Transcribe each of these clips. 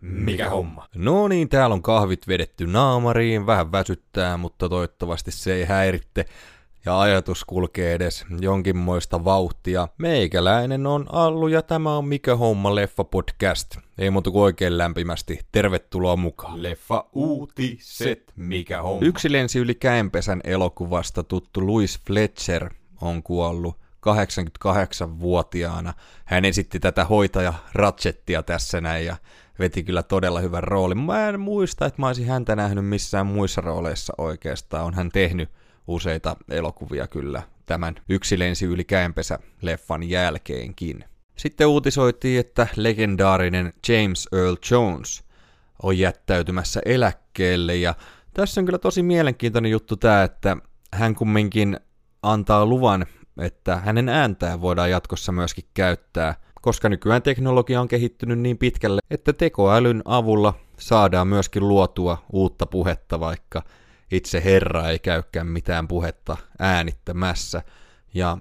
Mikä homma? No niin, täällä on kahvit vedetty naamariin, vähän väsyttää, mutta toivottavasti se ei häiritte. Ja ajatus kulkee edes jonkinmoista vauhtia. Meikäläinen on Allu ja tämä on Mikä homma leffa podcast. Ei muuta kuin oikein lämpimästi. Tervetuloa mukaan. Leffa uutiset. Mikä homma? Yksi lensi yli käenpesän elokuvasta tuttu Louis Fletcher on kuollut 88-vuotiaana. Hän esitti tätä hoitaja Ratchettia tässä näin ja veti kyllä todella hyvän roolin. Mä en muista, että mä olisin häntä nähnyt missään muissa rooleissa oikeastaan. On hän tehnyt useita elokuvia kyllä tämän Yksi lensi yli käenpesä leffan jälkeenkin. Sitten uutisoitiin, että legendaarinen James Earl Jones on jättäytymässä eläkkeelle ja tässä on kyllä tosi mielenkiintoinen juttu tämä, että hän kumminkin antaa luvan, että hänen ääntään voidaan jatkossa myöskin käyttää, koska nykyään teknologia on kehittynyt niin pitkälle, että tekoälyn avulla saadaan myöskin luotua uutta puhetta, vaikka itse Herra ei käykään mitään puhetta äänittämässä. Ja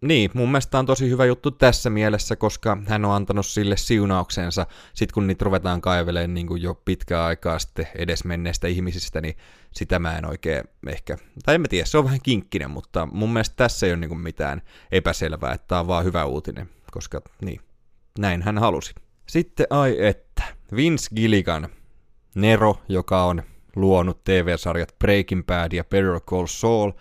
niin, mun mielestä on tosi hyvä juttu tässä mielessä, koska hän on antanut sille siunauksensa. Sitten kun niitä ruvetaan kaivelemaan niin kuin jo pitkää aikaa sitten edesmenneistä ihmisistä, niin sitä mä en oikein ehkä, tai en mä tiedä, se on vähän kinkkinen, mutta mun mielestä tässä ei ole niin kuin mitään epäselvää, että tämä on vaan hyvä uutinen, koska niin, näin hän halusi. Sitten ai että, Vince Gilligan, Nero, joka on luonut TV-sarjat Breaking Bad ja Better Call Saul,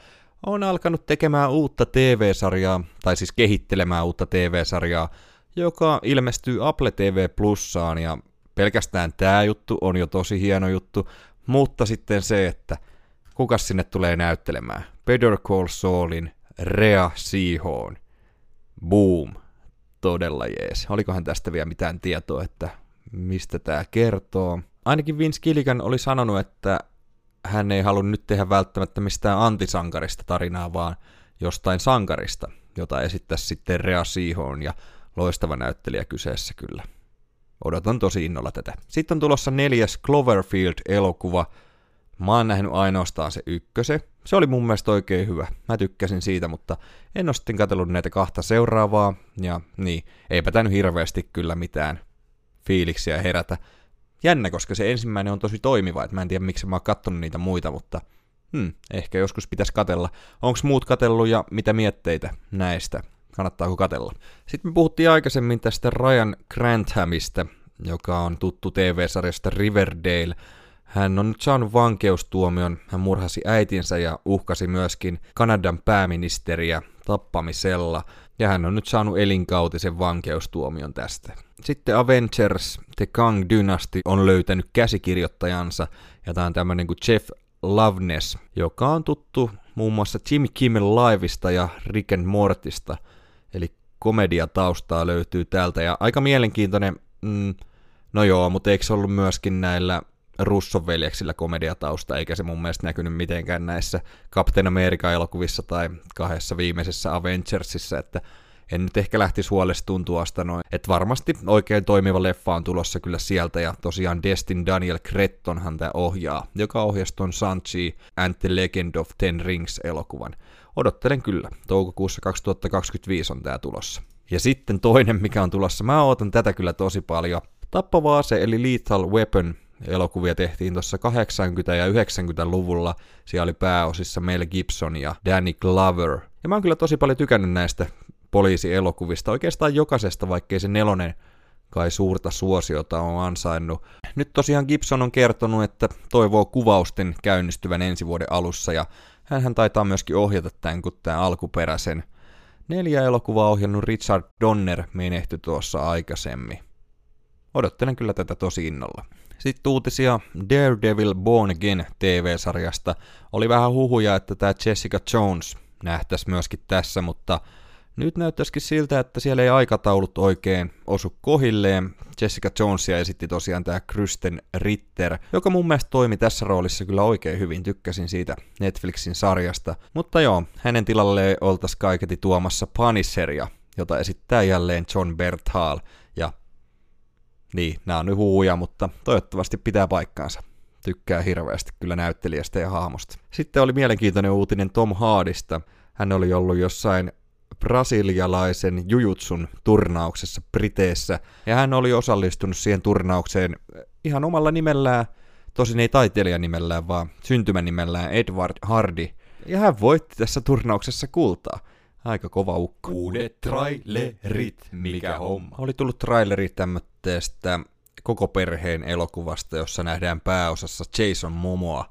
on alkanut tekemään uutta TV-sarjaa, tai siis kehittelemään uutta TV-sarjaa, joka ilmestyy Apple TV Plussaan, ja pelkästään tämä juttu on jo tosi hieno juttu, mutta sitten se, että kuka sinne tulee näyttelemään. Better Call Saulin Rea Seahorn. Boom. Todella jees. Olikohan tästä vielä mitään tietoa, että mistä tämä kertoo? Ainakin Vince Gilligan oli sanonut, että hän ei halunnut nyt tehdä välttämättä mistään antisankarista tarinaa, vaan jostain sankarista, jota esittäisi sitten Rea Seahorn ja loistava näyttelijä kyseessä kyllä. Odotan tosi innolla tätä. Sitten on tulossa neljäs Cloverfield-elokuva. Mä oon nähnyt ainoastaan se ykköse. Se oli mun mielestä oikein hyvä. Mä tykkäsin siitä, mutta en ole sitten katsellut näitä kahta seuraavaa. Ja niin, eipä tää nyt hirveästi kyllä mitään fiiliksiä herätä jännä, koska se ensimmäinen on tosi toimiva, että mä en tiedä miksi mä oon kattonut niitä muita, mutta hmm, ehkä joskus pitäisi katella. Onko muut katellut ja mitä mietteitä näistä? Kannattaako katella? Sitten me puhuttiin aikaisemmin tästä Ryan Granthamista, joka on tuttu TV-sarjasta Riverdale. Hän on nyt saanut vankeustuomion, hän murhasi äitinsä ja uhkasi myöskin Kanadan pääministeriä tappamisella, ja hän on nyt saanut elinkautisen vankeustuomion tästä. Sitten Avengers The Kang Dynasty on löytänyt käsikirjoittajansa, ja tämä on tämmöinen kuin Jeff Loveness, joka on tuttu muun muassa Jimmy Kimmel Liveista ja Rick and Mortista, eli komediataustaa löytyy täältä, ja aika mielenkiintoinen, mm, no joo, mutta eikö ollut myöskin näillä Russon veljeksillä komediatausta, eikä se mun mielestä näkynyt mitenkään näissä Captain America-elokuvissa tai kahdessa viimeisessä Avengersissa, että en nyt ehkä lähtisi huolestumaan tuosta noin. Et varmasti oikein toimiva leffa on tulossa kyllä sieltä, ja tosiaan Destin Daniel Crettonhan tämä ohjaa, joka ohjasi ton Sanchi and the Legend of Ten Rings-elokuvan. Odottelen kyllä, toukokuussa 2025 on tää tulossa. Ja sitten toinen, mikä on tulossa, mä ootan tätä kyllä tosi paljon. Tappava ase eli Lethal Weapon elokuvia tehtiin tuossa 80- ja 90-luvulla. Siellä oli pääosissa Mel Gibson ja Danny Glover. Ja mä oon kyllä tosi paljon tykännyt näistä poliisielokuvista, oikeastaan jokaisesta, vaikkei se nelonen kai suurta suosiota on ansainnut. Nyt tosiaan Gibson on kertonut, että toivoo kuvausten käynnistyvän ensi vuoden alussa, ja hän taitaa myöskin ohjata tämän, kun tämä alkuperäisen neljä elokuvaa ohjannut Richard Donner menehtyi tuossa aikaisemmin. Odottelen kyllä tätä tosi innolla. Sitten uutisia Daredevil Born Again TV-sarjasta. Oli vähän huhuja, että tämä Jessica Jones nähtäisi myöskin tässä, mutta nyt näyttäisikin siltä, että siellä ei aikataulut oikein osu kohilleen. Jessica Jonesia esitti tosiaan tämä Kristen Ritter, joka mun mielestä toimi tässä roolissa kyllä oikein hyvin, tykkäsin siitä Netflixin sarjasta. Mutta joo, hänen tilalle oltaisiin kaiketi tuomassa Punisheria, jota esittää jälleen John Berthal, niin, nämä on nyt huuja, mutta toivottavasti pitää paikkaansa. Tykkää hirveästi kyllä näyttelijästä ja hahmosta. Sitten oli mielenkiintoinen uutinen Tom Hardista. Hän oli ollut jossain brasilialaisen jujutsun turnauksessa Briteessä, ja hän oli osallistunut siihen turnaukseen ihan omalla nimellään, tosin ei taiteilijanimellään, vaan syntymänimellään Edward Hardy, ja hän voitti tässä turnauksessa kultaa. Aika kova ukko. Uudet trailerit, mikä homma. Oli tullut traileri tämmöistä koko perheen elokuvasta, jossa nähdään pääosassa Jason Momoa.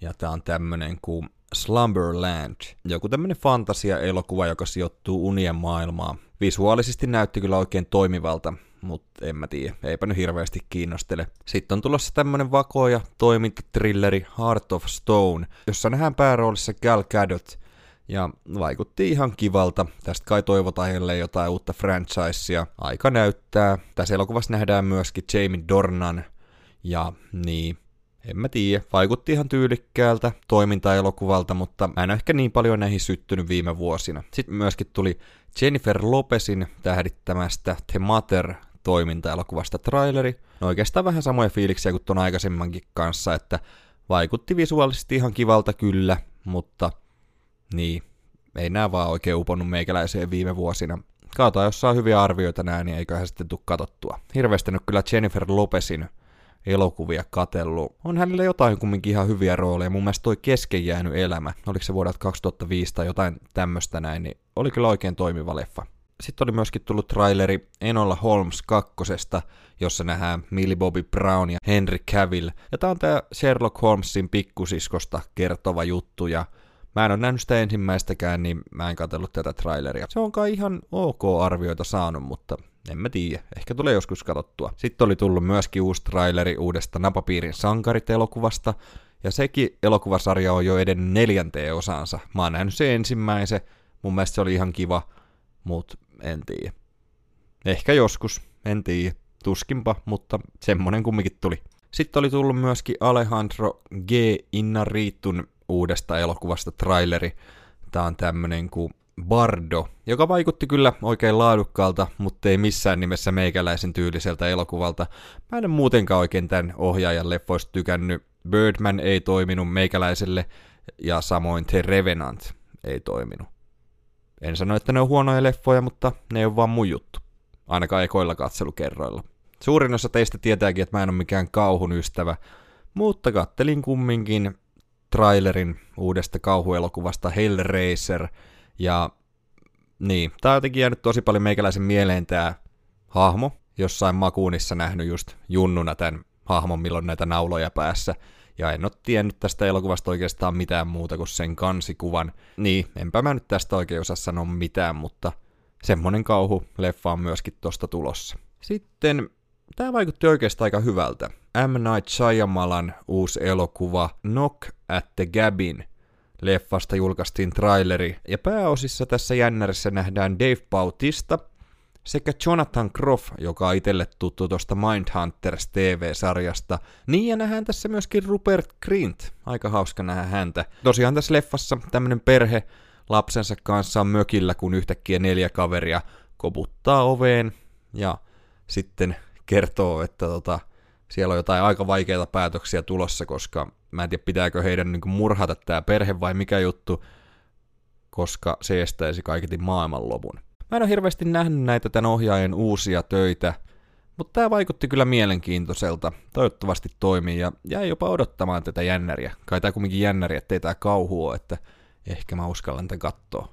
Ja tää on tämmönen kuin Slumberland, joku tämmönen fantasia-elokuva, joka sijoittuu unien maailmaan. Visuaalisesti näytti kyllä oikein toimivalta, mutta en mä tiedä, eipä nyt hirveästi kiinnostele. Sitten on tulossa tämmönen vakoja toimintatrilleri Heart of Stone, jossa nähdään pääroolissa Gal Gadot, ja vaikutti ihan kivalta. Tästä kai toivotaan heille jotain uutta franchisea. Aika näyttää. Tässä elokuvassa nähdään myöskin Jamie Dornan. Ja niin, en mä tiedä, vaikutti ihan tyylikkäältä toimintaelokuvalta, mutta mä en ehkä niin paljon näihin syttynyt viime vuosina. Sitten myöskin tuli Jennifer Lopezin tähdittämästä The Matter toimintaelokuvasta traileri. No oikeastaan vähän samoja fiiliksiä kuin ton aikaisemmankin kanssa, että vaikutti visuaalisesti ihan kivalta kyllä, mutta niin, ei nää vaan oikein uponnut meikäläiseen viime vuosina. Kaata, jos saa hyviä arvioita nää, niin eiköhän sitten tuu katottua. Hirveästi nyt kyllä Jennifer Lopezin elokuvia katellut. On hänellä jotain kumminkin ihan hyviä rooleja. Mun mielestä toi kesken jäänyt elämä, oliko se vuodelta 2005 tai jotain tämmöstä näin, niin oli kyllä oikein toimiva leffa. Sitten oli myöskin tullut traileri Enolla Holmes kakkosesta, jossa nähdään Millie Bobby Brown ja Henry Cavill. Ja tää on tää Sherlock Holmesin pikkusiskosta kertova juttu, ja Mä en ole nähnyt sitä ensimmäistäkään, niin mä en katsellut tätä traileria. Se on kai ihan ok arvioita saanut, mutta en mä tiedä. Ehkä tulee joskus katsottua. Sitten oli tullut myöskin uusi traileri uudesta Napapiirin sankarit-elokuvasta, ja sekin elokuvasarja on jo edennyt neljänteen osaansa. Mä oon nähnyt se ensimmäisen, mun mielestä se oli ihan kiva, mutta en tiedä. Ehkä joskus, en tiedä. Tuskinpa, mutta semmonen kumminkin tuli. Sitten oli tullut myöskin Alejandro G. Innaritun uudesta elokuvasta traileri. Tää on tämmönen kuin Bardo, joka vaikutti kyllä oikein laadukkaalta, mutta ei missään nimessä meikäläisen tyyliseltä elokuvalta. Mä en muutenkaan oikein tämän ohjaajan leffoista tykännyt. Birdman ei toiminut meikäläiselle, ja samoin The Revenant ei toiminut. En sano, että ne on huonoja leffoja, mutta ne on vaan mun juttu. Ainakaan ekoilla katselukerroilla. Suurin osa teistä tietääkin, että mä en ole mikään kauhun ystävä, mutta kattelin kumminkin trailerin uudesta kauhuelokuvasta Hellraiser, ja niin, tää on jotenkin jäänyt tosi paljon meikäläisen mieleen tää hahmo, jossain makuunissa nähnyt just junnuna tämän hahmon, milloin näitä nauloja päässä, ja en ole tiennyt tästä elokuvasta oikeastaan mitään muuta kuin sen kansikuvan. Niin, enpä mä nyt tästä oikein osaa sanoa mitään, mutta semmonen kauhu leffa on myöskin tosta tulossa. Sitten tämä vaikutti oikeastaan aika hyvältä. M. Night Shyamalan uusi elokuva Knock at the Gabin leffasta julkaistiin traileri, ja pääosissa tässä jännärissä nähdään Dave Bautista sekä Jonathan Groff, joka on itselle tuttu tuosta Mindhunters TV-sarjasta. Niin, ja nähdään tässä myöskin Rupert Grint. Aika hauska nähdä häntä. Tosiaan tässä leffassa tämmönen perhe lapsensa kanssa on mökillä, kun yhtäkkiä neljä kaveria koputtaa oveen, ja sitten kertoo, että tota, siellä on jotain aika vaikeita päätöksiä tulossa, koska mä en tiedä pitääkö heidän niin murhata tämä perhe vai mikä juttu, koska se estäisi kaiketi maailmanlopun. Mä en ole hirveästi nähnyt näitä tämän ohjaajan uusia töitä, mutta tämä vaikutti kyllä mielenkiintoiselta. Toivottavasti toimii ja jäi jopa odottamaan tätä jännäriä. Kai tää kumminkin jännäri, ettei tää kauhu ole, että ehkä mä uskallan tätä katsoa.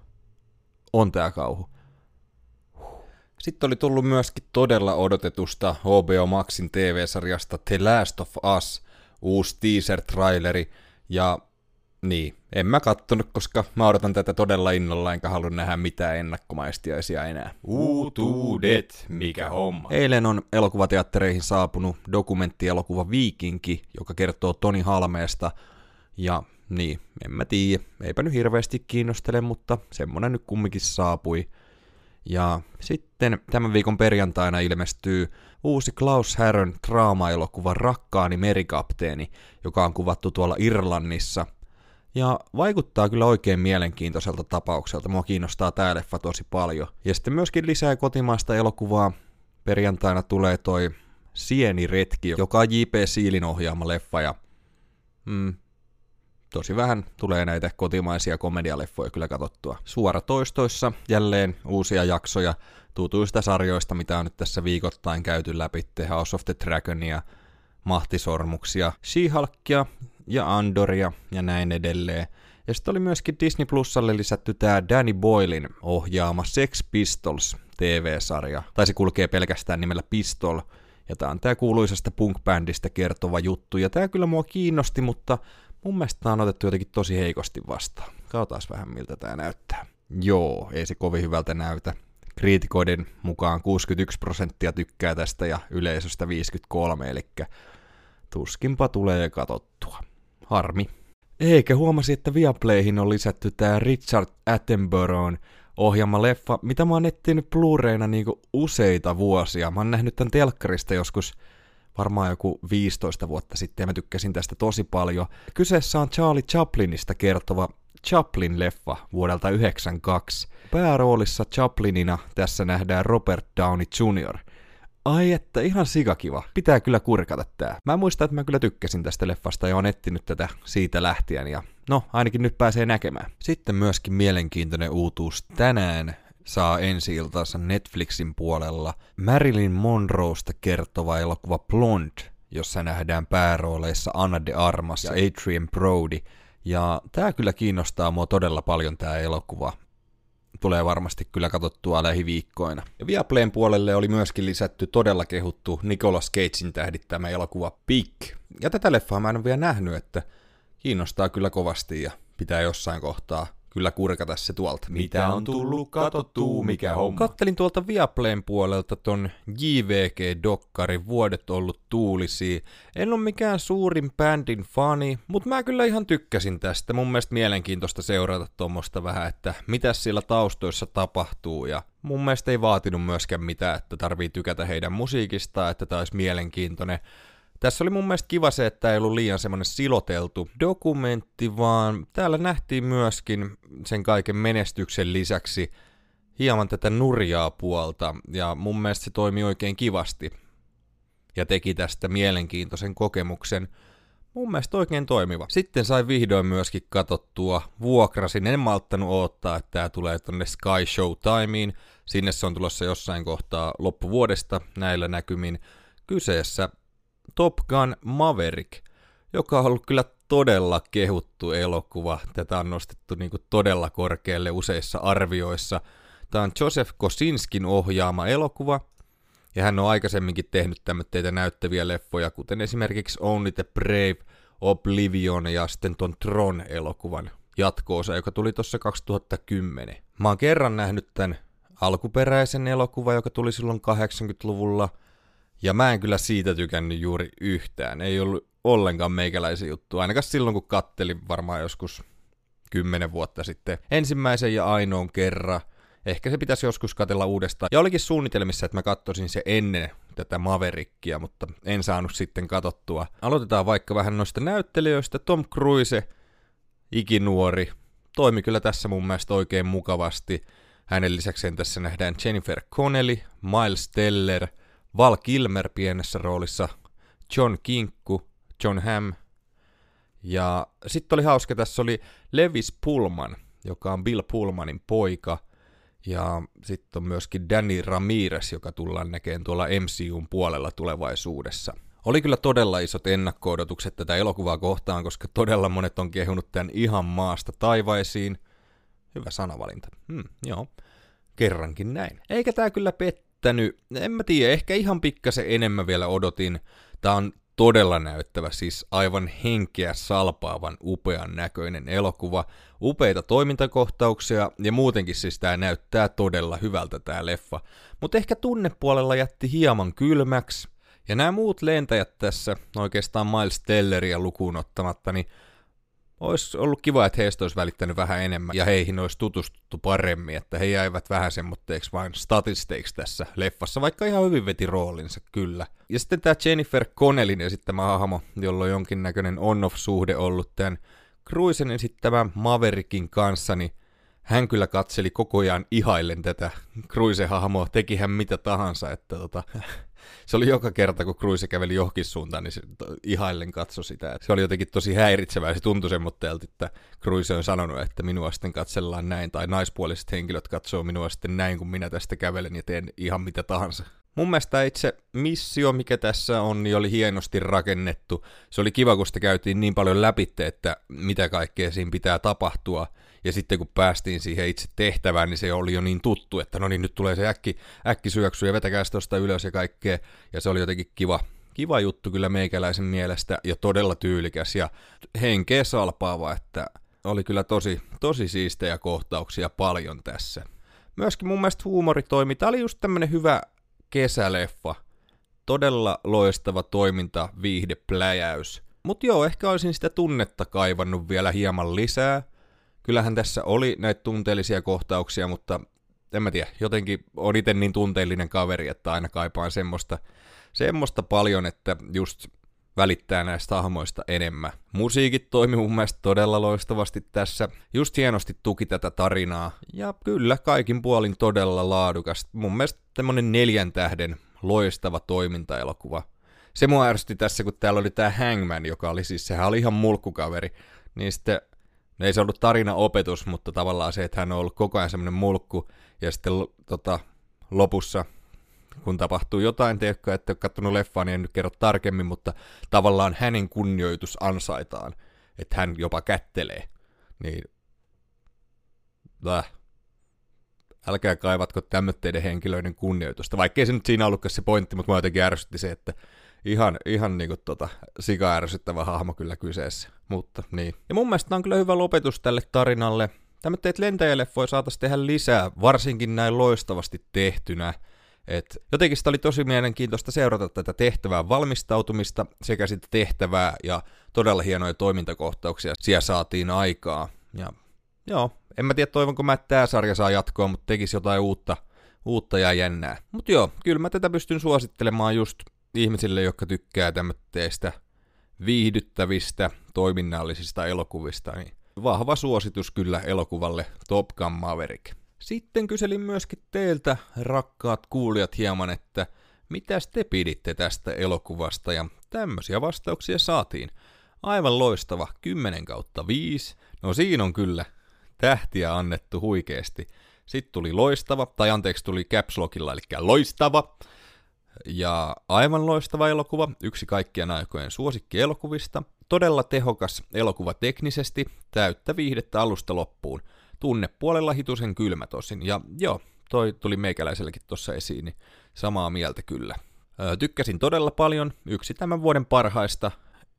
On tää kauhu. Sitten oli tullut myöskin todella odotetusta HBO Maxin TV-sarjasta The Last of Us, uusi teaser-traileri, ja niin, en mä kattonut, koska mä odotan tätä todella innolla, enkä halua nähdä mitään ennakkomaistiaisia enää. Uutuudet, mikä homma. Eilen on elokuvateattereihin saapunut dokumenttielokuva Viikinki, joka kertoo Toni Halmeesta, ja niin, en mä tiedä, eipä nyt hirveästi kiinnostele, mutta semmonen nyt kumminkin saapui. Ja sitten tämän viikon perjantaina ilmestyy uusi Klaus Härön draama-elokuva Rakkaani merikapteeni, joka on kuvattu tuolla Irlannissa. Ja vaikuttaa kyllä oikein mielenkiintoiselta tapaukselta. Mua kiinnostaa tää leffa tosi paljon. Ja sitten myöskin lisää kotimaista elokuvaa. Perjantaina tulee toi Sieni retki, joka on J.P. Siilin ohjaama leffa. Ja mm, tosi vähän tulee näitä kotimaisia komedialeffoja kyllä katsottua. Suoratoistoissa jälleen uusia jaksoja tutuista sarjoista, mitä on nyt tässä viikoittain käyty läpi, House of the Dragonia, Mahtisormuksia, She-Hulkia ja Andoria ja näin edelleen. Ja sitten oli myöskin Disney Plusalle lisätty tämä Danny Boylin ohjaama Sex Pistols TV-sarja. Tai se kulkee pelkästään nimellä Pistol. Ja tää on tää kuuluisesta punk-bändistä kertova juttu. Ja tää kyllä mua kiinnosti, mutta mun mielestä tää on otettu jotenkin tosi heikosti vastaan. Katsotaan vähän miltä tää näyttää. Joo, ei se kovin hyvältä näytä. Kriitikoiden mukaan 61 prosenttia tykkää tästä ja yleisöstä 53, eli tuskinpa tulee katottua. Harmi. Eikä huomasi, että Viaplayhin on lisätty tää Richard Attenboroughn ohjaama leffa, mitä mä oon etsinyt Blu-rayna niinku useita vuosia. Mä oon nähnyt tän telkkarista joskus varmaan joku 15 vuotta sitten ja mä tykkäsin tästä tosi paljon. Kyseessä on Charlie Chaplinista kertova Chaplin-leffa vuodelta 1992. Pääroolissa Chaplinina tässä nähdään Robert Downey Jr. Ai että, ihan sikakiva. Pitää kyllä kurkata tää. Mä muistan, että mä kyllä tykkäsin tästä leffasta ja on etsinyt tätä siitä lähtien ja no, ainakin nyt pääsee näkemään. Sitten myöskin mielenkiintoinen uutuus tänään saa ensi iltaansa Netflixin puolella Marilyn Monroesta kertova elokuva Blonde, jossa nähdään päärooleissa Anna de Armas ja Adrian Brody. Ja tää kyllä kiinnostaa mua todella paljon tää elokuva tulee varmasti kyllä katsottua lähiviikkoina. Ja Viaplayn puolelle oli myöskin lisätty todella kehuttu Nicolas Cagein tähdittämä elokuva Pig. Ja tätä leffaa mä en ole vielä nähnyt, että kiinnostaa kyllä kovasti ja pitää jossain kohtaa kyllä kurkata se tuolta. Mitä on tullut katottuu, mikä homma? Kattelin tuolta Viaplayn puolelta ton JVG-dokkari Vuodet ollut tuulisia. En ole mikään suurin bändin fani, mutta mä kyllä ihan tykkäsin tästä. Mun mielestä mielenkiintoista seurata tuommoista vähän, että mitä siellä taustoissa tapahtuu ja mun mielestä ei vaatinut myöskään mitään, että tarvii tykätä heidän musiikista, että tämä olisi mielenkiintoinen. Tässä oli mun mielestä kiva se, että ei ollut liian semmoinen siloteltu dokumentti, vaan täällä nähtiin myöskin sen kaiken menestyksen lisäksi hieman tätä nurjaa puolta, ja mun mielestä se toimi oikein kivasti. Ja teki tästä mielenkiintoisen kokemuksen. Mun mielestä oikein toimiva. Sitten sai vihdoin myöskin katottua. Vuokrasin, en malttanut odottaa, että tämä tulee tonne Sky Show Timeen. Sinne se on tulossa jossain kohtaa loppuvuodesta näillä näkymin. Kyseessä Top Gun Maverick, joka on ollut kyllä todella kehuttu elokuva. Tätä on nostettu niin kuin todella korkealle useissa arvioissa. Tämä on Joseph Kosinskin ohjaama elokuva, ja hän on aikaisemminkin tehnyt tämmöitä näyttäviä leffoja, kuten esimerkiksi Only the Brave, Oblivion ja sitten ton Tron-elokuvan jatkoosa, joka tuli tuossa 2010. Mä oon kerran nähnyt tämän alkuperäisen elokuvan, joka tuli silloin 80-luvulla – ja mä en kyllä siitä tykännyt juuri yhtään. Ei ollut ollenkaan meikäläisen juttu. Ainakaan silloin, kun kattelin varmaan joskus kymmenen vuotta sitten ensimmäisen ja ainoan kerran. Ehkä se pitäisi joskus katella uudestaan. Ja olikin suunnitelmissa, että mä katsoisin se ennen tätä Maverickia, mutta en saanut sitten katottua. Aloitetaan vaikka vähän noista näyttelijöistä. Tom Cruise, ikinuori, toimi kyllä tässä mun mielestä oikein mukavasti. Hänen lisäkseen tässä nähdään Jennifer Connelly, Miles Teller – Val Kilmer pienessä roolissa, John Kinkku, John Hamm, ja sitten oli hauska, tässä oli Levis Pullman, joka on Bill Pullmanin poika, ja sitten on myöskin Danny Ramirez, joka tullaan näkemään tuolla MCUn puolella tulevaisuudessa. Oli kyllä todella isot ennakko-odotukset tätä elokuvaa kohtaan, koska todella monet on kehunut tämän ihan maasta taivaisiin. Hyvä sanavalinta. Hmm, joo. Kerrankin näin. Eikä tämä kyllä pet näyttänyt, en mä tiedä, ehkä ihan pikkasen enemmän vielä odotin. Tää on todella näyttävä, siis aivan henkeä salpaavan upean näköinen elokuva, upeita toimintakohtauksia ja muutenkin siis tää näyttää todella hyvältä tää leffa. Mutta ehkä tunnepuolella jätti hieman kylmäksi, ja nämä muut lentäjät tässä, oikeastaan Miles Telleria lukuun ottamatta, niin olisi ollut kiva, että heistä olisi välittänyt vähän enemmän ja heihin olisi tutustuttu paremmin, että he jäivät vähän semmoitteeksi vain statisteiksi tässä leffassa, vaikka ihan hyvin veti roolinsa kyllä. Ja sitten tämä Jennifer Connellin esittämä hahmo, jolla on jonkinnäköinen on-off-suhde ollut tämän Cruisen esittämän Maverickin kanssa, niin hän kyllä katseli koko ajan ihaillen tätä Cruisen hahmoa, teki hän mitä tahansa, että tota, se oli joka kerta, kun Cruise käveli johonkin suuntaan, niin se ihaillen katsoi sitä. Se oli jotenkin tosi häiritsevää, se tuntui semmoitteelta, että Cruise on sanonut, että minua sitten katsellaan näin, tai naispuoliset henkilöt katsoo minua sitten näin, kun minä tästä kävelen ja teen ihan mitä tahansa. Mun mielestä itse missio, mikä tässä on, niin oli hienosti rakennettu. Se oli kiva, kun sitä käytiin niin paljon läpi, että mitä kaikkea siinä pitää tapahtua. Ja sitten kun päästiin siihen itse tehtävään, niin se oli jo niin tuttu, että no niin, nyt tulee se äkki, äkki syöksy ja vetäkää tuosta ylös ja kaikkea. Ja se oli jotenkin kiva, kiva juttu kyllä meikäläisen mielestä ja todella tyylikäs ja henkeä salpaava, että oli kyllä tosi, tosi siistejä kohtauksia paljon tässä. Myöskin mun mielestä huumori toimi. Tämä oli just tämmönen hyvä kesäleffa. Todella loistava toiminta, viihde, pläjäys. Mutta joo, ehkä olisin sitä tunnetta kaivannut vielä hieman lisää. Kyllähän tässä oli näitä tunteellisia kohtauksia, mutta en mä tiedä, jotenkin on itse niin tunteellinen kaveri, että aina kaipaan semmoista, semmoista paljon, että just välittää näistä hahmoista enemmän. Musiikit toimi mun mielestä todella loistavasti tässä, just hienosti tuki tätä tarinaa, ja kyllä kaikin puolin todella laadukas. Mun mielestä tämmönen neljän tähden loistava toimintaelokuva. Se mua ärsytti tässä, kun täällä oli tää Hangman, joka oli siis, sehän oli ihan mulkkukaveri, niin sitten ei se ollut tarina opetus, mutta tavallaan se, että hän on ollut koko ajan semmoinen mulkku, ja sitten tota, lopussa kun tapahtuu jotain, te jotka ette ole kattonut leffaa, niin en nyt kerro tarkemmin, mutta tavallaan hänen kunnioitus ansaitaan, että hän jopa kättelee. Niin, Väh. älkää kaivatko tämmöitteiden henkilöiden kunnioitusta, vaikkei se nyt siinä ollutkaan se pointti, mutta mä jotenkin ärsytti se, että ihan, ihan niinku tota, sika ärsyttävä hahmo kyllä kyseessä, mutta niin. Ja mun mielestä on kyllä hyvä lopetus tälle tarinalle. Tämmöitteet lentäjäleffoja saataisiin tehdä lisää, varsinkin näin loistavasti tehtynä. Et jotenkin sitä oli tosi mielenkiintoista seurata tätä tehtävää valmistautumista sekä sitä tehtävää ja todella hienoja toimintakohtauksia siellä saatiin aikaa. Ja joo, en mä tiedä toivonko mä, että tämä sarja saa jatkoa, mutta tekisi jotain uutta, uutta ja jännää. Mutta joo, kyllä mä tätä pystyn suosittelemaan just ihmisille, jotka tykkää tämmöistä viihdyttävistä toiminnallisista elokuvista, niin vahva suositus kyllä elokuvalle Top Gun Maverick. Sitten kyselin myöskin teiltä, rakkaat kuulijat, hieman, että mitä te piditte tästä elokuvasta, ja tämmöisiä vastauksia saatiin. Aivan loistava, 10 kautta 5. No siinä on kyllä tähtiä annettu huikeesti. Sitten tuli loistava, tai anteeksi tuli caps lockilla, eli loistava. Ja aivan loistava elokuva, yksi kaikkien aikojen suosikkielokuvista. Todella tehokas elokuva teknisesti, täyttä viihdettä alusta loppuun – tunnepuolella hitusen kylmä tosin. Ja joo, toi tuli meikäläisellekin tuossa esiin, niin samaa mieltä kyllä. Öö, tykkäsin todella paljon, yksi tämän vuoden parhaista,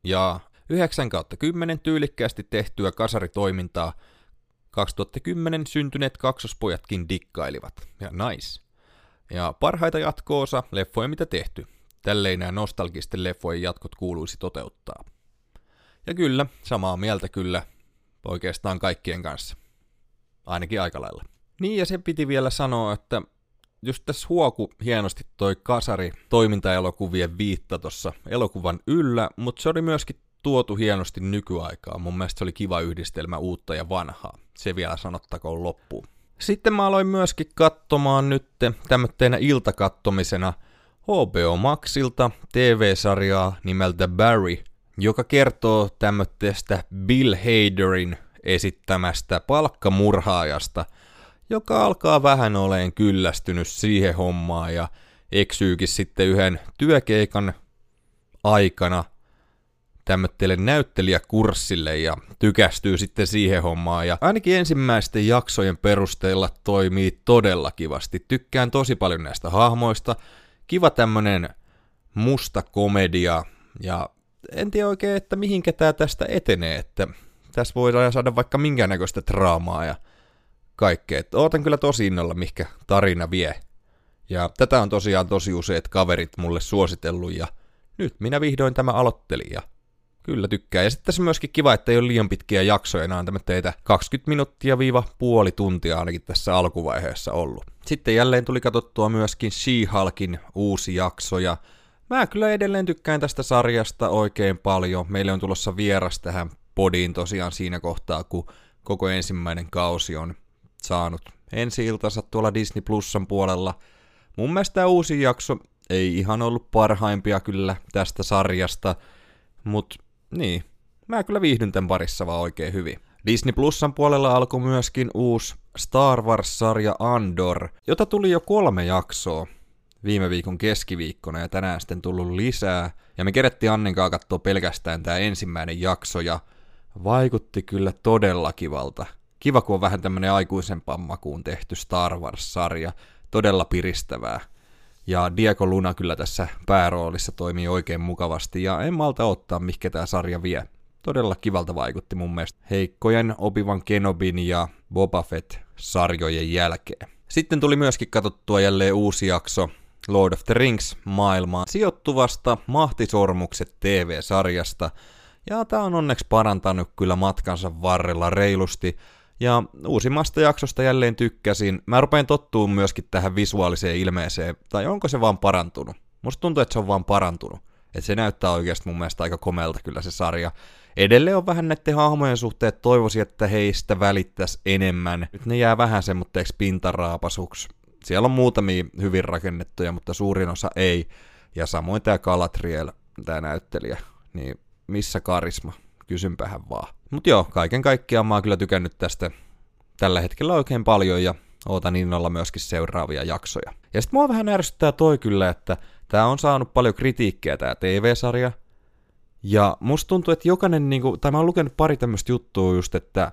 ja 9 kautta 10 tyylikkäästi tehtyä kasaritoimintaa 2010 syntyneet kaksospojatkin dikkailivat. Ja nice. Ja parhaita jatkoosa leffoja mitä tehty. Tälleen nämä nostalgisten leffojen jatkot kuuluisi toteuttaa. Ja kyllä, samaa mieltä kyllä oikeastaan kaikkien kanssa ainakin aika lailla. Niin ja se piti vielä sanoa, että just tässä huoku hienosti toi kasari toimintaelokuvien viitta tuossa elokuvan yllä, mutta se oli myöskin tuotu hienosti nykyaikaa. Mun mielestä se oli kiva yhdistelmä uutta ja vanhaa. Se vielä sanottakoon loppuun. Sitten mä aloin myöskin katsomaan nyt tämmöttenä iltakattomisena HBO Maxilta TV-sarjaa nimeltä Barry, joka kertoo tämmöistä Bill Haderin esittämästä palkkamurhaajasta, joka alkaa vähän oleen kyllästynyt siihen hommaan ja eksyykin sitten yhden työkeikan aikana tämmöttele näyttelijäkurssille ja tykästyy sitten siihen hommaan. Ja ainakin ensimmäisten jaksojen perusteella toimii todella kivasti. Tykkään tosi paljon näistä hahmoista. Kiva tämmönen musta komedia ja en tiedä oikein, että mihinkä tää tästä etenee, että tässä voidaan saada vaikka minkäännäköistä draamaa ja kaikkea. Et ootan kyllä tosi innolla, mikä tarina vie. Ja tätä on tosiaan tosi useat kaverit mulle suositellut ja nyt minä vihdoin tämä aloittelin ja kyllä tykkää. Ja sitten tässä myöskin kiva, että ei ole liian pitkiä jaksoja, enää teitä 20 minuuttia viiva puoli tuntia ainakin tässä alkuvaiheessa ollut. Sitten jälleen tuli katsottua myöskin She-Hulkin uusi jakso ja mä kyllä edelleen tykkään tästä sarjasta oikein paljon. Meille on tulossa vieras tähän podiin tosiaan siinä kohtaa, kun koko ensimmäinen kausi on saanut ensi iltansa tuolla Disney Plusan puolella. Mun mielestä uusi jakso ei ihan ollut parhaimpia kyllä tästä sarjasta, mutta niin, mä kyllä viihdyn tämän parissa vaan oikein hyvin. Disney Plusan puolella alkoi myöskin uusi Star Wars-sarja Andor, jota tuli jo kolme jaksoa viime viikon keskiviikkona ja tänään sitten tullut lisää. Ja me kerettiin Annen kanssa katsoa pelkästään tämä ensimmäinen jakso ja vaikutti kyllä todella kivalta. Kiva, kun on vähän tämmönen aikuisempaan makuun tehty Star Wars-sarja. Todella piristävää. Ja Diego Luna kyllä tässä pääroolissa toimii oikein mukavasti ja en malta ottaa, mikä tämä sarja vie. Todella kivalta vaikutti mun mielestä heikkojen Obi-Wan Kenobin ja Boba Fett-sarjojen jälkeen. Sitten tuli myöskin katsottua jälleen uusi jakso Lord of the Rings maailmaan sijoittuvasta Mahtisormukset TV-sarjasta, ja tämä on onneksi parantanut kyllä matkansa varrella reilusti, ja uusimmasta jaksosta jälleen tykkäsin. Mä rupean tottuun myöskin tähän visuaaliseen ilmeeseen, tai onko se vaan parantunut? Musta tuntuu, että se on vaan parantunut. Että se näyttää oikeasti mun mielestä aika komelta kyllä se sarja. Edelleen on vähän näiden hahmojen suhteen, että toivoisin, että heistä välittäisi enemmän. Nyt ne jää vähän semmoitteeksi pintaraapasuksi. Siellä on muutamia hyvin rakennettuja, mutta suurin osa ei. Ja samoin tämä Galatriel, tämä näyttelijä, niin missä karisma? Kysynpähän vaan. Mutta joo, kaiken kaikkiaan mä oon kyllä tykännyt tästä tällä hetkellä oikein paljon ja ootan innolla myöskin seuraavia jaksoja. Ja sitten mua vähän ärsyttää toi kyllä, että tää on saanut paljon kritiikkiä tää TV-sarja. Ja musta tuntuu, että jokainen, niinku, tai mä oon lukenut pari tämmöistä juttua just, että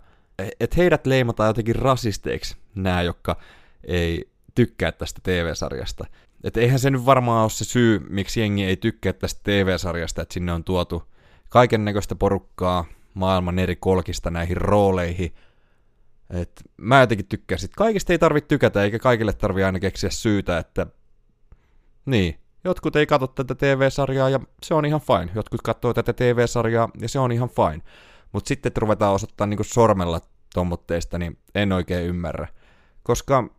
et heidät leimataan jotenkin rasisteiksi, nämä, jotka ei tykkää tästä TV-sarjasta. Että eihän se nyt varmaan ole se syy, miksi jengi ei tykkää tästä TV-sarjasta, että sinne on tuotu kaiken näköistä porukkaa maailman eri kolkista näihin rooleihin. Et mä jotenkin tykkään sit. Kaikista ei tarvitse tykätä, eikä kaikille tarvi aina keksiä syytä, että niin, jotkut ei katso tätä TV-sarjaa ja se on ihan fine. Jotkut katsoo tätä TV-sarjaa ja se on ihan fine. Mutta sitten, että ruvetaan osoittaa niinku sormella tommotteista, niin en oikein ymmärrä. Koska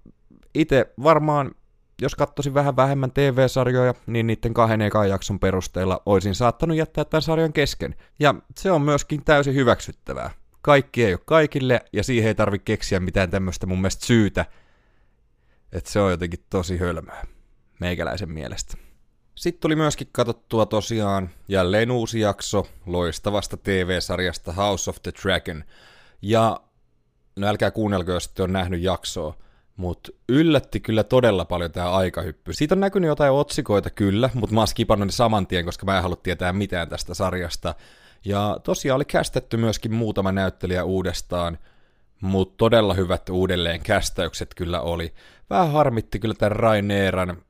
itse varmaan, jos katsoisin vähän vähemmän TV-sarjoja, niin niiden kahden ekan jakson perusteella olisin saattanut jättää tämän sarjan kesken. Ja se on myöskin täysin hyväksyttävää. Kaikki ei ole kaikille, ja siihen ei tarvitse keksiä mitään tämmöistä mun mielestä syytä. Että se on jotenkin tosi hölmöä, meikäläisen mielestä. Sitten tuli myöskin katsottua tosiaan jälleen uusi jakso loistavasta TV-sarjasta House of the Dragon. Ja no älkää kuunnelko, jos te on nähnyt jaksoa, mutta yllätti kyllä todella paljon tämä aikahyppy. Siitä on näkynyt jotain otsikoita kyllä, mutta mä oon skipannut ne saman tien, koska mä en halua tietää mitään tästä sarjasta. Ja tosiaan oli kästetty myöskin muutama näyttelijä uudestaan, mutta todella hyvät uudelleen kästäykset kyllä oli. Vähän harmitti kyllä tämän Raineeran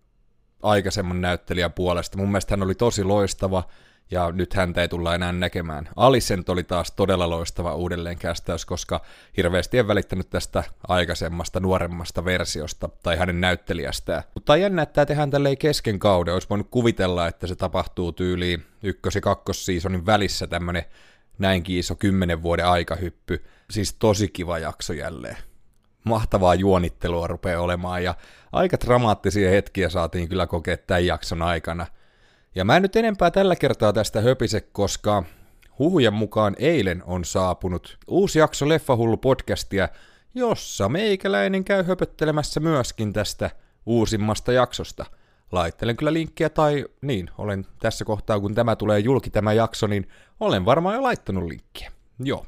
aikaisemman näyttelijän puolesta. Mun mielestä hän oli tosi loistava, ja nyt häntä ei tulla enää näkemään. Alicent oli taas todella loistava uudelleen kästäys, koska hirveästi en välittänyt tästä aikaisemmasta nuoremmasta versiosta tai hänen näyttelijästään. Mutta on jännä, että tämä tehdään tälleen kesken kauden. Olisi voinut kuvitella, että se tapahtuu tyyliin ykkös- ja kakkossiisonin välissä tämmönen näinkin iso kymmenen vuoden aikahyppy. Siis tosi kiva jakso jälleen. Mahtavaa juonittelua rupeaa olemaan ja aika dramaattisia hetkiä saatiin kyllä kokea tämän jakson aikana – ja mä en nyt enempää tällä kertaa tästä höpise, koska huhujen mukaan eilen on saapunut uusi jakso Leffahullu podcastia, jossa meikäläinen käy höpöttelemässä myöskin tästä uusimmasta jaksosta. Laittelen kyllä linkkiä tai niin, olen tässä kohtaa kun tämä tulee julki tämä jakso, niin olen varmaan jo laittanut linkkiä. Joo.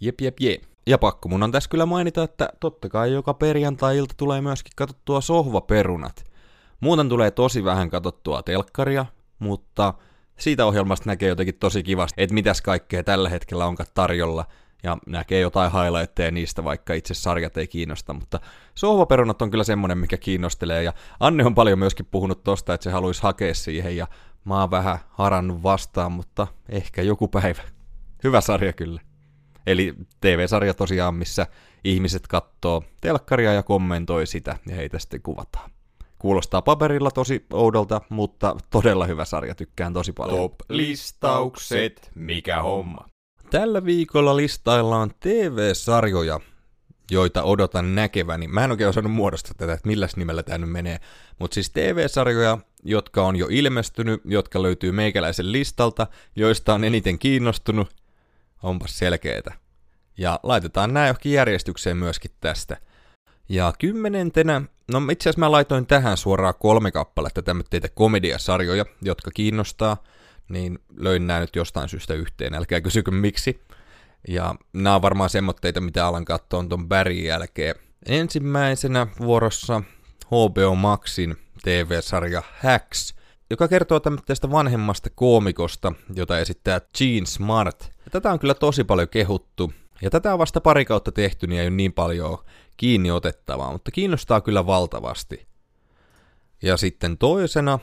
Jep, jep, jep. Ja pakko mun on tässä kyllä mainita, että totta kai joka perjantai-ilta tulee myöskin katsottua sohvaperunat. Muuten tulee tosi vähän katsottua telkkaria, mutta siitä ohjelmasta näkee jotenkin tosi kivasti, että mitäs kaikkea tällä hetkellä onkaan tarjolla, ja näkee jotain highlightteja niistä, vaikka itse sarjat ei kiinnosta, mutta sohvaperunat on kyllä semmonen, mikä kiinnostelee, ja Anne on paljon myöskin puhunut tosta, että se haluaisi hakea siihen, ja mä oon vähän harannut vastaan, mutta ehkä joku päivä. Hyvä sarja kyllä. Eli TV-sarja tosiaan, missä ihmiset katsoo telkkaria ja kommentoi sitä, ja heitä sitten kuvataan. Kuulostaa paperilla tosi oudolta, mutta todella hyvä sarja, tykkään tosi paljon. Top-listaukset, mikä homma. Tällä viikolla listaillaan TV-sarjoja, joita odotan näkeväni. Mä en oikein osannut muodostaa tätä, että milläs nimellä tämä nyt menee. Mutta siis TV-sarjoja, jotka on jo ilmestynyt, jotka löytyy meikäläisen listalta, joista on eniten kiinnostunut. Onpas selkeetä. Ja laitetaan nämä johonkin järjestykseen myöskin tästä. Ja kymmenentenä No itse asiassa mä laitoin tähän suoraan kolme kappaletta tämmöitä komediasarjoja, jotka kiinnostaa, niin löin nämä nyt jostain syystä yhteen, älkää kysykö miksi. Ja nämä on varmaan semmoitteita, mitä alan katsoa ton Barryn jälkeen. Ensimmäisenä vuorossa HBO Maxin TV-sarja Hacks, joka kertoo tämmöistä vanhemmasta koomikosta, jota esittää Gene Smart. Ja tätä on kyllä tosi paljon kehuttu, ja tätä on vasta pari kautta tehty, niin ei ole niin paljon kiinni otettavaa, mutta kiinnostaa kyllä valtavasti. Ja sitten toisena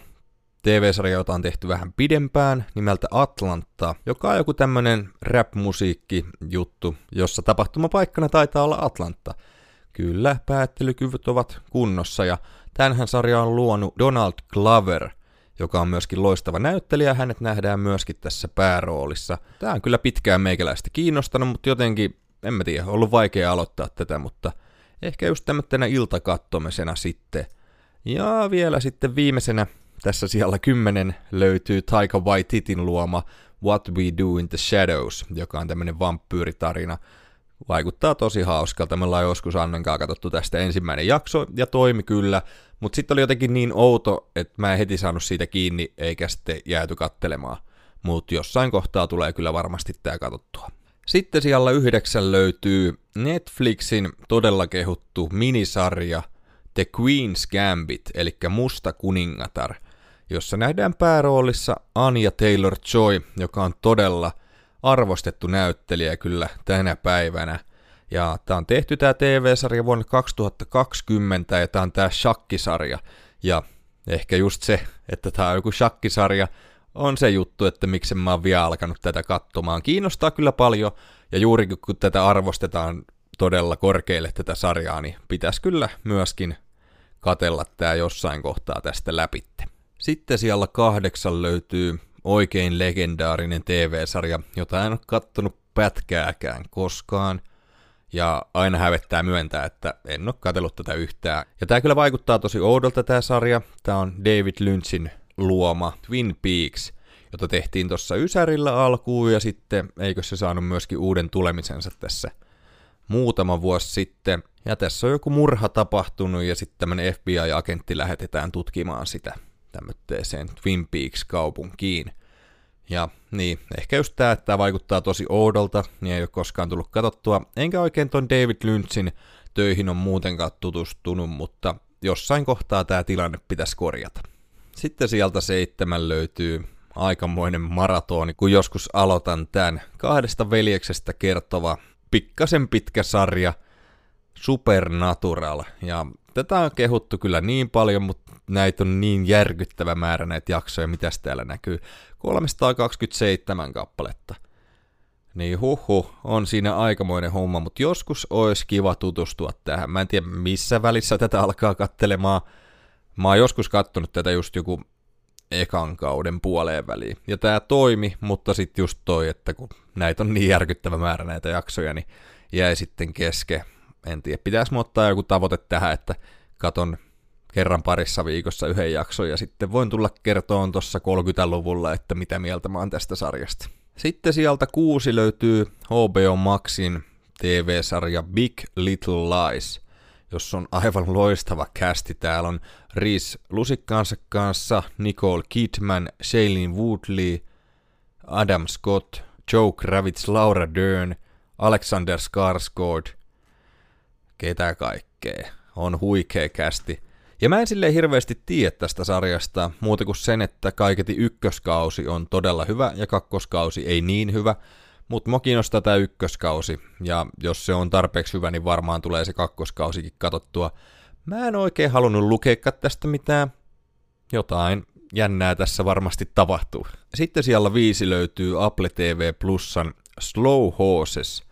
TV-sarja, jota on tehty vähän pidempään, nimeltä Atlanta, joka on joku tämmönen rap-musiikki-juttu, jossa tapahtumapaikkana taitaa olla Atlanta. Kyllä, päättelykyvyt ovat kunnossa ja tämänhän sarja on luonut Donald Glover, joka on myöskin loistava näyttelijä, hänet nähdään myöskin tässä pääroolissa. Tämä on kyllä pitkään meikäläistä kiinnostanut, mutta jotenkin, en mä tiedä, ollut vaikea aloittaa tätä, mutta ehkä just tämmötenä iltakattomisena sitten. Ja vielä sitten viimeisenä tässä siellä kymmenen löytyy Taika Waititin luoma What We Do in the Shadows, joka on tämmöinen vampyyritarina. Vaikuttaa tosi hauskalta. Me ollaan joskus Annen kanssa katsottu tästä ensimmäinen jakso ja toimi kyllä, mutta sitten oli jotenkin niin outo, että mä en heti saanut siitä kiinni eikä sitten jääty kattelemaan. Mutta jossain kohtaa tulee kyllä varmasti tää katsottua. Sitten siellä yhdeksän löytyy Netflixin todella kehuttu minisarja The Queen's Gambit, eli Musta kuningatar – jossa nähdään pääroolissa Anya Taylor-Joy, joka on todella arvostettu näyttelijä kyllä tänä päivänä. Ja tämä on tehty tämä TV-sarja vuonna 2020 ja tämä on tämä shakkisarja. Ja ehkä just se, että tämä on joku shakkisarja, on se juttu, että miksi mä oon vielä alkanut tätä katsomaan. Kiinnostaa kyllä paljon, ja juurikin kun tätä arvostetaan todella korkealle tätä sarjaa, niin pitäisi kyllä myöskin katella tämä jossain kohtaa tästä läpitte. Sitten siellä kahdeksan löytyy oikein legendaarinen TV-sarja, jota en ole kattonut pätkääkään koskaan. Ja aina hävettää myöntää, että en ole katsellut tätä yhtään. Ja tämä kyllä vaikuttaa tosi oudolta tämä sarja. Tämä on David Lynchin luoma Twin Peaks, jota tehtiin tuossa Ysärillä alkuun ja sitten eikö se saanut myöskin uuden tulemisensa tässä muutama vuosi sitten. Ja tässä on joku murha tapahtunut ja sitten tämmöinen FBI-agentti lähetetään tutkimaan sitä tämmöiseen Twin Peaks-kaupunkiin. Ja niin, ehkä just tämä, että tämä vaikuttaa tosi oudolta, niin ei ole koskaan tullut katsottua. Enkä oikein ton David Lynchin töihin on muutenkaan tutustunut, mutta jossain kohtaa tämä tilanne pitäisi korjata. Sitten sieltä seitsemän löytyy aikamoinen maratoni, kun joskus aloitan tämän kahdesta veljeksestä kertova pikkasen pitkä sarja Supernatural. Ja tätä on kehuttu kyllä niin paljon, mutta näitä on niin järkyttävä määrä näitä jaksoja, mitä täällä näkyy. 327 kappaletta. Niin huhu, on siinä aikamoinen homma, mutta joskus olisi kiva tutustua tähän. Mä en tiedä missä välissä tätä alkaa kattelemaan. Mä oon joskus kattonut tätä just joku ekan kauden puoleen väliin. Ja tää toimi, mutta sitten just toi, että kun näitä on niin järkyttävä määrä näitä jaksoja, niin jäi sitten keske. En tiedä, pitäisi ottaa joku tavoite tähän, että katon kerran parissa viikossa yhden jakson ja sitten voin tulla kertoon tuossa 30-luvulla, että mitä mieltä mä oon tästä sarjasta. Sitten sieltä kuusi löytyy HBO Maxin TV-sarja Big Little Lies, jossa on aivan loistava kästi. Täällä on Reese Lusikkaansa kanssa, Nicole Kidman, Shailene Woodley, Adam Scott, Joe Kravitz, Laura Dern, Alexander Skarsgård, ketä kaikkea. On huikea kästi. Ja mä en silleen hirveästi tiedä tästä sarjasta, muuta kuin sen, että kaiketi ykköskausi on todella hyvä ja kakkoskausi ei niin hyvä, mutta mua kiinnostaa tämä ykköskausi, ja jos se on tarpeeksi hyvä, niin varmaan tulee se kakkoskausikin katottua. Mä en oikein halunnut lukea tästä mitään. Jotain jännää tässä varmasti tapahtuu. Sitten siellä viisi löytyy Apple TV Plusan Slow Horses,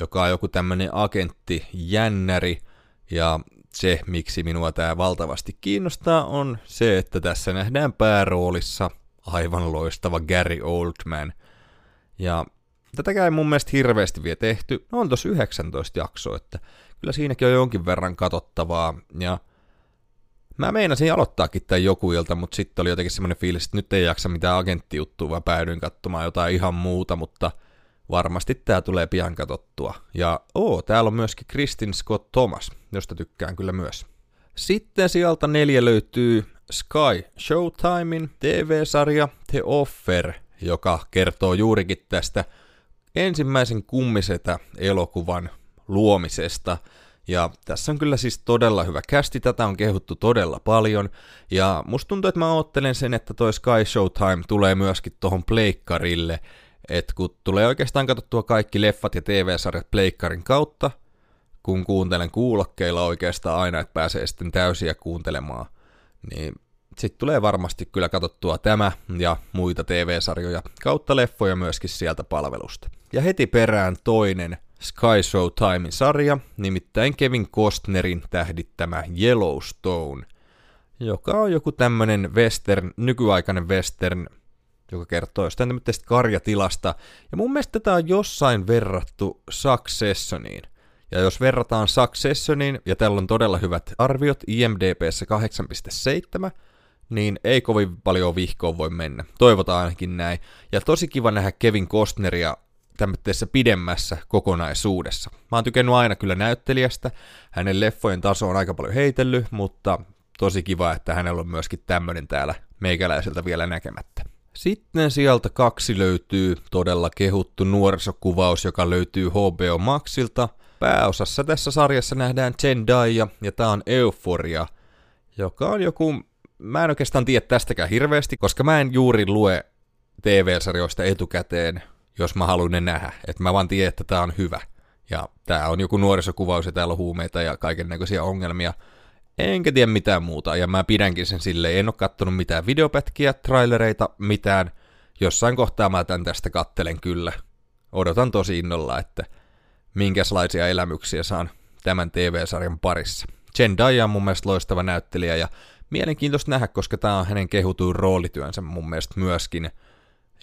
joka on joku tämmönen agentti, jännäri, ja se, miksi minua tämä valtavasti kiinnostaa, on se, että tässä nähdään pääroolissa aivan loistava Gary Oldman. Ja tätäkään ei mun mielestä hirveästi vielä tehty. No on tossa 19 jaksoa, että kyllä siinäkin on jonkin verran katsottavaa. Ja mä meinasin aloittaakin tämän joku ilta, mutta sitten oli jotenkin semmoinen fiilis, että nyt ei jaksa mitään agenttijuttua, vaan päädyin katsomaan jotain ihan muuta, mutta – varmasti tää tulee pian katsottua. Ja oo, täällä on myöskin Kristin Scott Thomas, josta tykkään kyllä myös. Sitten sieltä neljä löytyy Sky Showtimein TV-sarja The Offer, joka kertoo juurikin tästä ensimmäisen kummisetä elokuvan luomisesta. Ja tässä on kyllä siis todella hyvä kästi, tätä on kehuttu todella paljon. Ja musta tuntuu, että mä oottelen sen, että toi Sky Showtime tulee myöskin tuohon pleikkarille. Että kun tulee oikeastaan katsottua kaikki leffat ja TV-sarjat pleikkarin kautta, kun kuuntelen kuulokkeilla oikeastaan aina, että pääsee sitten täysiä kuuntelemaan, niin sitten tulee varmasti kyllä katsottua tämä ja muita TV-sarjoja kautta leffoja myöskin sieltä palvelusta. Ja heti perään toinen Sky Showtimein sarja, nimittäin Kevin Costnerin tähdittämä Yellowstone, joka on joku tämmönen western, nykyaikainen western, joka kertoo jostain tämmöistä karjatilasta. Ja mun mielestä tätä on jossain verrattu Successioniin. Ja jos verrataan Successioniin, ja tällä on todella hyvät arviot, IMDBssä 8.7, niin ei kovin paljon vihkoon voi mennä. Toivotaan ainakin näin. Ja tosi kiva nähdä Kevin Costneria tämmöisessä pidemmässä kokonaisuudessa. Mä oon tykännyt aina kyllä näyttelijästä, hänen leffojen taso on aika paljon heitellyt, mutta tosi kiva, että hänellä on myöskin tämmöinen täällä meikäläiseltä vielä näkemättä. Sitten sieltä kaksi löytyy todella kehuttu nuorisokuvaus, joka löytyy HBO Maxilta. Pääosassa tässä sarjassa nähdään Zendaya ja tää on Euphoria, joka on joku... Mä en oikeastaan tiedä tästäkään hirveästi, koska mä en juuri lue TV-sarjoista etukäteen jos mä haluan ne nähdä. Että mä vaan tiedän, että tää on hyvä. Ja tää on joku nuorisokuvaus ja täällä on huumeita ja kaiken näköisiä ongelmia. Enkä tiedä mitään muuta, ja mä pidänkin sen silleen, en oo kattonut mitään videopätkiä, trailereita, mitään. Jossain kohtaa mä tän tästä kattelen kyllä. Odotan tosi innolla, että minkälaisia elämyksiä saan tämän TV-sarjan parissa. Zendaya on mun mielestä loistava näyttelijä ja mielenkiintoista nähdä, koska tämä on hänen kehutuin roolityönsä mun mielestä myöskin –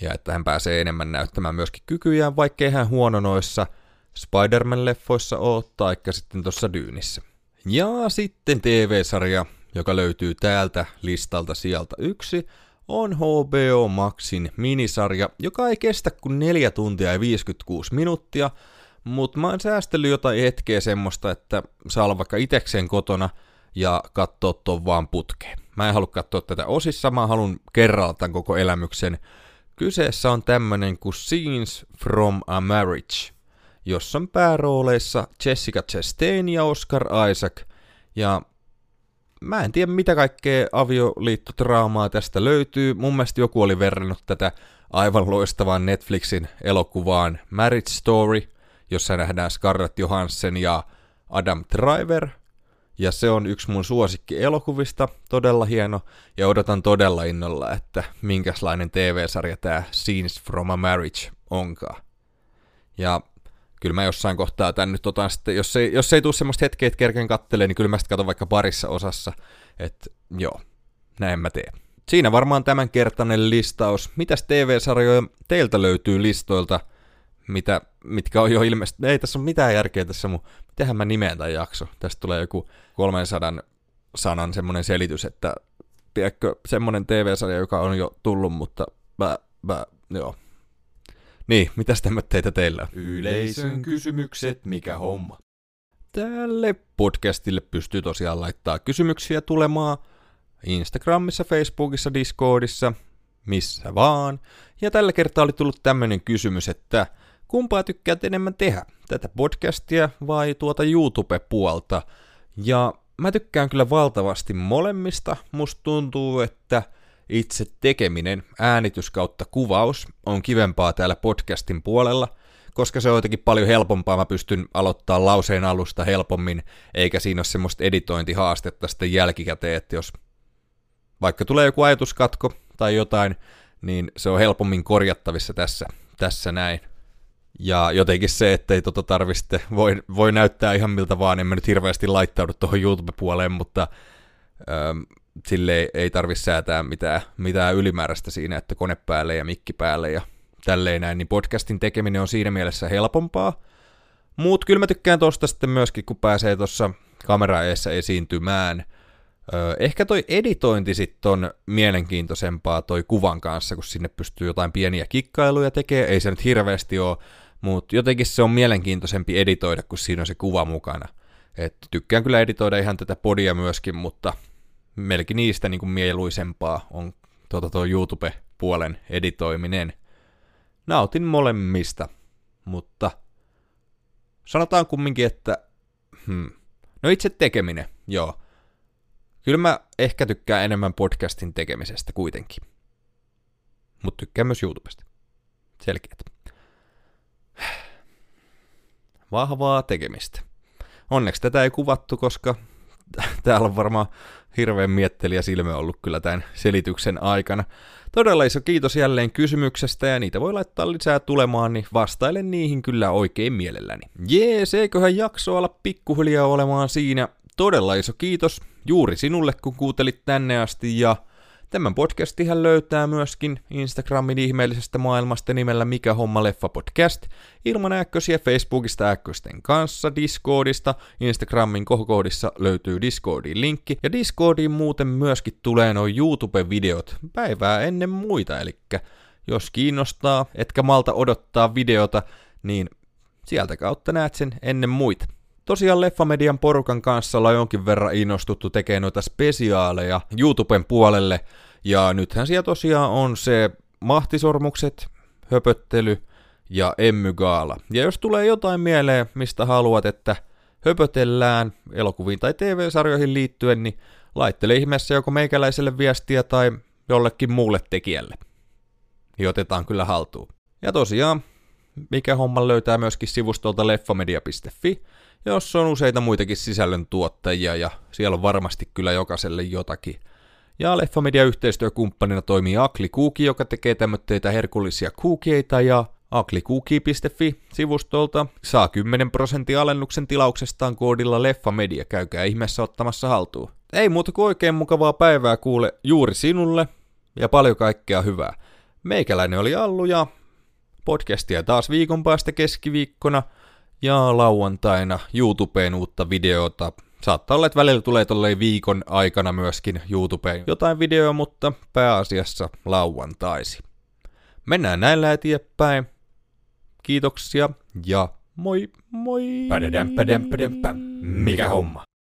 ja että hän pääsee enemmän näyttämään myöskin kykyjään, vaikkei hän huono noissa Spider-Man-leffoissa ole, taikka sitten tuossa Dyynissä. Ja sitten TV-sarja, joka löytyy täältä listalta sieltä. Yksi, on HBO Maxin minisarja, joka ei kestä kuin 4 tuntia ja 56 minuuttia, mutta mä oon säästellyt jotain hetkeä semmoista, että saa olla vaikka itekseen kotona ja katsoa ton vaan putkeen. Mä en halua katsoa tätä osissa, mä haluan kerralla tämän koko elämyksen. Kyseessä on tämmönen kuin Scenes from a Marriage, jossa on päärooleissa Jessica Chastain ja Oscar Isaac. Ja mä en tiedä mitä kaikkea avioliittotraamaa tästä löytyy. Mun mielestä joku oli verrannut tätä aivan loistavaan Netflixin elokuvaan Marriage Story, jossa nähdään Scarlett Johansson ja Adam Driver – ja se on yksi mun suosikki elokuvista, todella hieno, ja odotan todella innolla, että minkälainen TV-sarja tämä Scenes from a Marriage onkaan. Ja kyllä mä jossain kohtaa tän nyt otan sitten, jos ei, jos ei tule semmoista hetkeä, että kerken kattelee, niin kyllä mä sitten katon vaikka parissa osassa, että joo, näin mä teen. Siinä varmaan tämänkertainen listaus. Mitäs TV-sarjoja teiltä löytyy listoilta, mitä, mitkä on jo ilmeisesti, ei tässä ole mitään järkeä tässä mun mitenhän mä nimeen tämän jakso. Tästä tulee joku 300 sanan semmoinen selitys, että tiedätkö, semmoinen TV-sarja, joka on jo tullut, mutta mä, mä, joo. Niin, mitäs teitä teillä Yleisön kysymykset, mikä homma? Tälle podcastille pystyy tosiaan laittaa kysymyksiä tulemaan Instagramissa, Facebookissa, Discordissa, missä vaan. Ja tällä kertaa oli tullut tämmöinen kysymys, että kumpaa tykkäät enemmän tehdä, tätä podcastia vai tuota YouTube-puolta. Ja mä tykkään kyllä valtavasti molemmista. Musta tuntuu, että itse tekeminen, äänitys kautta kuvaus, on kivempaa täällä podcastin puolella, koska se on jotenkin paljon helpompaa, mä pystyn aloittaa lauseen alusta helpommin, eikä siinä ole semmoista editointihaastetta sitten jälkikäteen, että jos vaikka tulee joku ajatuskatko tai jotain, niin se on helpommin korjattavissa tässä, tässä näin. Ja jotenkin se, ettei tota tarvitse, voi, voi näyttää ihan miltä vaan, en mä nyt hirveästi laittaudu tuohon YouTube-puoleen, mutta ähm, sille ei, ei tarvitse säätää mitään, mitään ylimääräistä siinä, että kone päälle ja mikki päälle ja tälleen näin, niin podcastin tekeminen on siinä mielessä helpompaa. Muut kyllä mä tykkään tosta sitten myöskin, kun pääsee tuossa kamera eessä esiintymään. Ehkä toi editointi sitten on mielenkiintoisempaa toi kuvan kanssa, kun sinne pystyy jotain pieniä kikkailuja tekemään. Ei se nyt hirveästi ole mutta jotenkin se on mielenkiintoisempi editoida, kun siinä on se kuva mukana. Et tykkään kyllä editoida ihan tätä podia myöskin, mutta melkein niistä niin kuin mieluisempaa on tuota tuo YouTube-puolen editoiminen. Nautin molemmista, mutta sanotaan kumminkin, että hmm, no itse tekeminen, joo. Kyllä mä ehkä tykkään enemmän podcastin tekemisestä kuitenkin. Mutta tykkään myös YouTubesta. Selkeät. Vahvaa tekemistä. Onneksi tätä ei kuvattu, koska täällä on varmaan hirveän miettelijä silmä ollut kyllä tämän selityksen aikana. Todella iso kiitos jälleen kysymyksestä ja niitä voi laittaa lisää tulemaan, niin vastailen niihin kyllä oikein mielelläni. Jees, eiköhän jakso olla pikkuhiljaa olemaan siinä. Todella iso kiitos juuri sinulle, kun kuuntelit tänne asti ja Tämän podcastihan löytää myöskin Instagramin ihmeellisestä maailmasta nimellä Mikä homma leffa podcast, ilman äkkösiä Facebookista äkkösten kanssa, Discordista, Instagramin kohokoodissa löytyy Discordin linkki, ja Discordiin muuten myöskin tulee noin YouTube-videot päivää ennen muita, eli jos kiinnostaa, etkä malta odottaa videota, niin sieltä kautta näet sen ennen muita. Tosiaan Leffamedian porukan kanssa ollaan jonkin verran innostuttu tekemään noita spesiaaleja YouTuben puolelle, ja nythän siellä tosiaan on se mahtisormukset, höpöttely ja emmygaala. Ja jos tulee jotain mieleen, mistä haluat, että höpötellään elokuviin tai TV-sarjoihin liittyen, niin laittele ihmeessä joko meikäläiselle viestiä tai jollekin muulle tekijälle. Niin otetaan kyllä haltuun. Ja tosiaan, mikä homma löytää myöskin sivustolta leffamedia.fi, jossa on useita muitakin sisällön tuottajia ja siellä on varmasti kyllä jokaiselle jotakin. Ja Leffamedia yhteistyökumppanina toimii Akli Kuuki, joka tekee tämmöitä herkullisia kuukieita ja aklikuuki.fi sivustolta saa 10 prosentin alennuksen tilauksestaan koodilla Leffamedia, käykää ihmeessä ottamassa haltuun. Ei muuta kuin oikein mukavaa päivää kuule juuri sinulle ja paljon kaikkea hyvää. Meikäläinen oli Allu ja podcastia taas viikon päästä keskiviikkona – ja lauantaina YouTubeen uutta videota. Saattaa olla, että välillä tulee tolleen viikon aikana myöskin YouTubeen jotain videoa, mutta pääasiassa lauantaisi. Mennään näillä eteenpäin. Kiitoksia ja moi moi! Mikä homma?